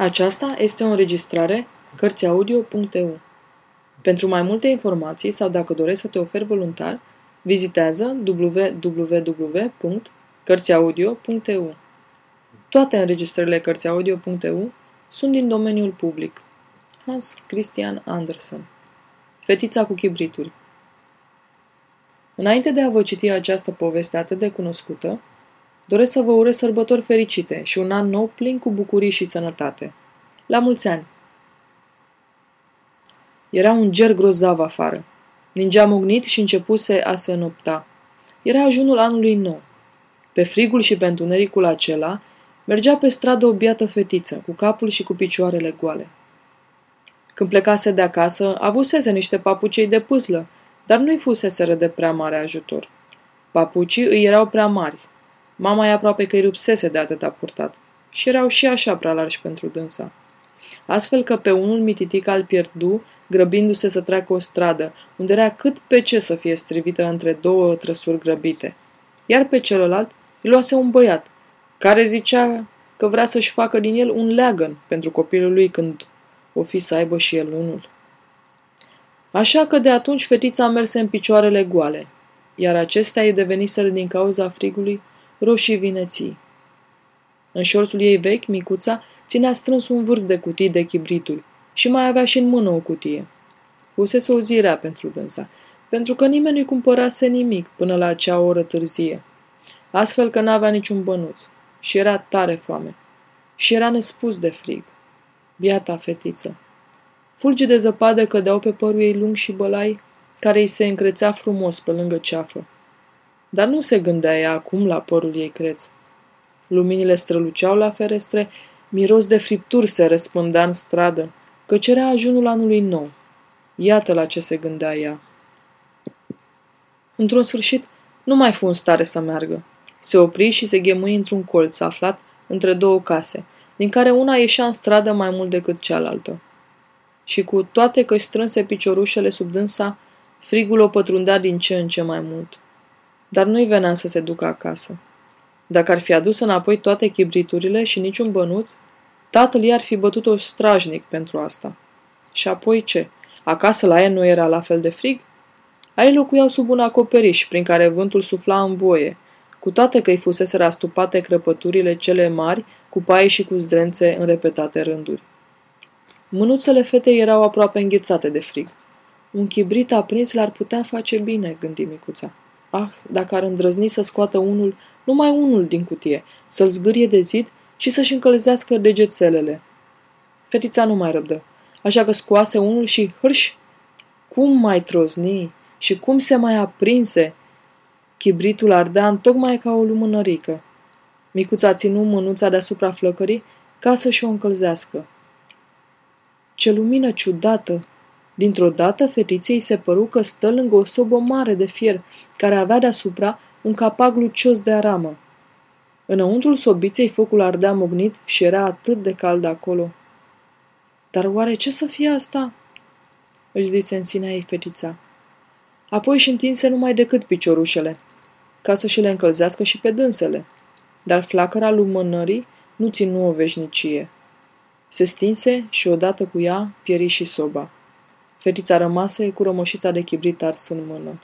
Aceasta este o înregistrare Cărțiaudio.eu. Pentru mai multe informații sau dacă dorești să te oferi voluntar, vizitează www.cărțiaudio.eu. Toate înregistrările Cărțiaudio.eu sunt din domeniul public. Hans Christian Andersen Fetița cu chibrituri Înainte de a vă citi această poveste atât de cunoscută, Doresc să vă urez sărbători fericite și un an nou plin cu bucurii și sănătate. La mulți ani! Era un ger grozav afară. Ningea mugnit și începuse a se înopta. Era ajunul anului nou. Pe frigul și pe întunericul acela mergea pe stradă o biată fetiță, cu capul și cu picioarele goale. Când plecase de acasă, avusese niște papucei de pâslă, dar nu-i fuseseră de prea mare ajutor. Papucii îi erau prea mari, Mama e aproape că îi rupsese de atâta purtat și erau și așa prea largi pentru dânsa. Astfel că pe unul mititic al pierdu, grăbindu-se să treacă o stradă, unde era cât pe ce să fie strivită între două trăsuri grăbite. Iar pe celălalt îi luase un băiat, care zicea că vrea să-și facă din el un leagăn pentru copilul lui când o fi să aibă și el unul. Așa că de atunci fetița merse în picioarele goale, iar acestea îi deveniseră din cauza frigului roșii vineții. În șorțul ei vechi, micuța, ținea strâns un vârf de cutii de chibrituri și mai avea și în mână o cutie. Fusese o zi rea pentru dânsa, pentru că nimeni nu-i cumpărase nimic până la acea oră târzie. Astfel că n-avea niciun bănuț și era tare foame. Și era nespus de frig. Biata fetiță. Fulgi de zăpadă cădeau pe părul ei lung și bălai, care îi se încrețea frumos pe lângă ceafă. Dar nu se gândea ea acum la părul ei creț. Luminile străluceau la ferestre, miros de fripturi se răspândea în stradă, căci era ajunul anului nou. Iată la ce se gândea ea. Într-un sfârșit, nu mai fu în stare să meargă. Se opri și se ghemui într-un colț aflat între două case, din care una ieșea în stradă mai mult decât cealaltă. Și cu toate că strânse piciorușele sub dânsa, frigul o pătrundea din ce în ce mai mult dar nu-i venea să se ducă acasă. Dacă ar fi adus înapoi toate chibriturile și niciun bănuț, tatăl i-ar fi bătut-o strajnic pentru asta. Și apoi ce? Acasă la ea nu era la fel de frig? Ai locuiau sub un acoperiș prin care vântul sufla în voie, cu toate că îi fusese rastupate crăpăturile cele mari, cu paie și cu zdrențe în repetate rânduri. Mânuțele fetei erau aproape înghețate de frig. Un chibrit aprins l-ar putea face bine, gândi micuța. Ah, dacă ar îndrăzni să scoată unul, numai unul din cutie, să-l zgârie de zid și să-și încălzească degețelele. Fetița nu mai răbdă, așa că scoase unul și hârș! Cum mai trozni și cum se mai aprinse! Chibritul ardea tocmai ca o lumânărică. Micuța ținu mânuța deasupra flăcării ca să-și o încălzească. Ce lumină ciudată! Dintr-o dată, fetiței se păru că stă lângă o sobă mare de fier, care avea deasupra un capac lucios de aramă. Înăuntrul sobiței focul ardea mugnit și era atât de cald acolo. Dar oare ce să fie asta? își zise în sinea ei fetița. Apoi își întinse numai decât piciorușele, ca să și le încălzească și pe dânsele. Dar flacăra lumânării nu ținu o veșnicie. Se stinse și odată cu ea pieri și soba. Fetița rămase cu rămășița de chibrit ars în mână.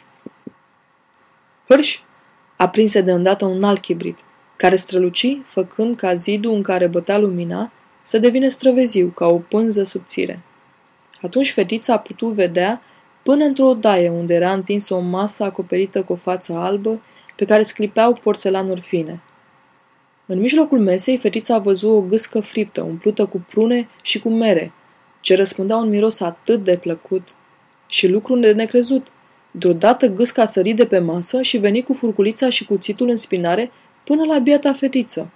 Hârș! Aprinse de îndată un alt chibrit, care străluci, făcând ca zidul în care bătea lumina să devină străveziu, ca o pânză subțire. Atunci fetița a putut vedea până într-o daie unde era întinsă o masă acoperită cu o față albă pe care sclipeau porțelanuri fine. În mijlocul mesei, fetița a văzut o gâscă friptă, umplută cu prune și cu mere, ce răspundea un miros atât de plăcut. Și lucru de necrezut. Deodată gâsca sări de pe masă și veni cu furculița și cuțitul în spinare până la biata fetiță.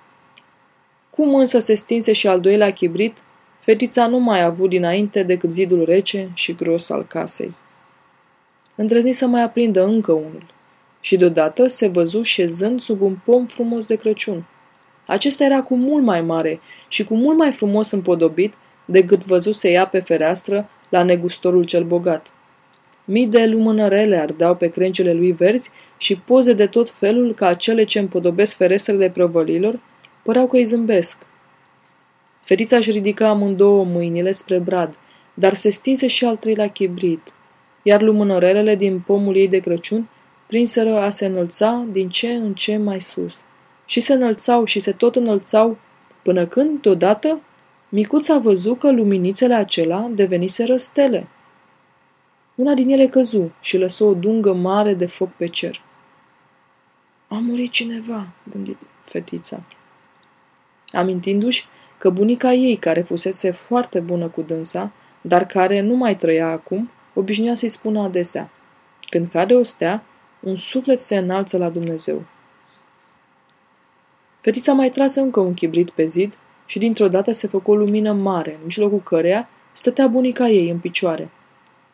Cum însă se stinse și al doilea chibrit, fetița nu mai a avut dinainte decât zidul rece și gros al casei. Îndrăzni să mai aprindă încă unul și deodată se văzu șezând sub un pom frumos de Crăciun. Acesta era cu mult mai mare și cu mult mai frumos împodobit decât văzuse ea pe fereastră la negustorul cel bogat. Mii de lumânărele ardeau pe crengile lui verzi și poze de tot felul ca cele ce împodobesc ferestrele prăvălilor păreau că îi zâmbesc. Fetița își ridică amândouă mâinile spre brad, dar se stinse și al treilea chibrit, iar lumânărelele din pomul ei de Crăciun prinseră a se înălța din ce în ce mai sus. Și se înălțau și se tot înălțau, până când, deodată, micuța văzu că luminițele acelea deveniseră stele. Una din ele căzu și lăsă o dungă mare de foc pe cer. A murit cineva, gândit fetița. Amintindu-și că bunica ei, care fusese foarte bună cu dânsa, dar care nu mai trăia acum, obișnuia să-i spună adesea. Când cade o stea, un suflet se înalță la Dumnezeu. Fetița mai trase încă un chibrit pe zid și dintr-o dată se făcu o lumină mare, în mijlocul căreia stătea bunica ei în picioare.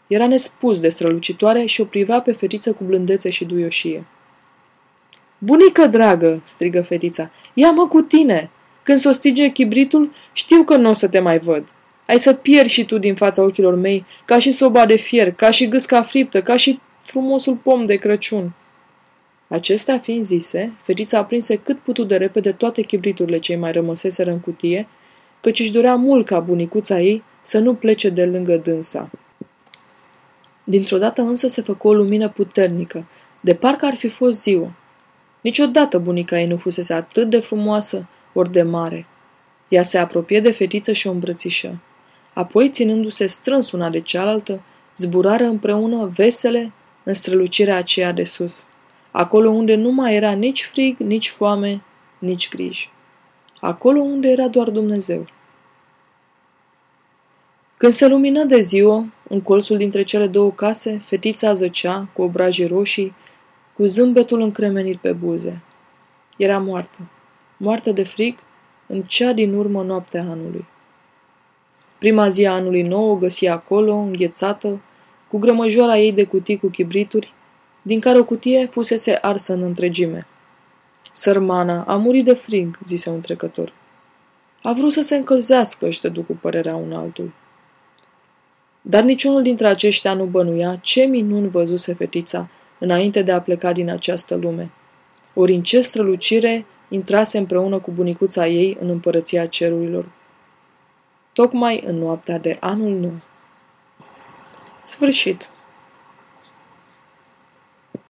Era nespus de strălucitoare și o privea pe fetiță cu blândețe și duioșie. Bunică dragă!" strigă fetița. Ia-mă cu tine! Când s-o stige chibritul, știu că nu o să te mai văd. Ai să pierzi și tu din fața ochilor mei, ca și soba de fier, ca și gâsca friptă, ca și frumosul pom de Crăciun. Acestea fiind zise, fetița aprinse cât putu de repede toate chibriturile cei mai rămăseseră în cutie, căci își dorea mult ca bunicuța ei să nu plece de lângă dânsa. Dintr-o dată însă se făcu o lumină puternică, de parcă ar fi fost ziua. Niciodată bunica ei nu fusese atât de frumoasă ori de mare. Ea se apropie de fetiță și o îmbrățișă. Apoi, ținându-se strâns una de cealaltă, zburară împreună vesele în strălucirea aceea de sus, acolo unde nu mai era nici frig, nici foame, nici griji. Acolo unde era doar Dumnezeu. Când se lumină de ziua, în colțul dintre cele două case, fetița zăcea, cu obraje roșii, cu zâmbetul încremenit pe buze. Era moartă. Moartă de frig în cea din urmă noaptea anului. Prima zi a anului nou o găsi acolo, înghețată, cu grămăjoara ei de cutii cu chibrituri, din care o cutie fusese arsă în întregime. Sărmana a murit de frig, zise un trecător. A vrut să se încălzească, își dădu cu părerea un altul. Dar niciunul dintre aceștia nu bănuia ce minuni văzuse fetița înainte de a pleca din această lume. Ori în ce strălucire intrase împreună cu bunicuța ei în împărăția cerurilor. Tocmai în noaptea de anul nou. Sfârșit.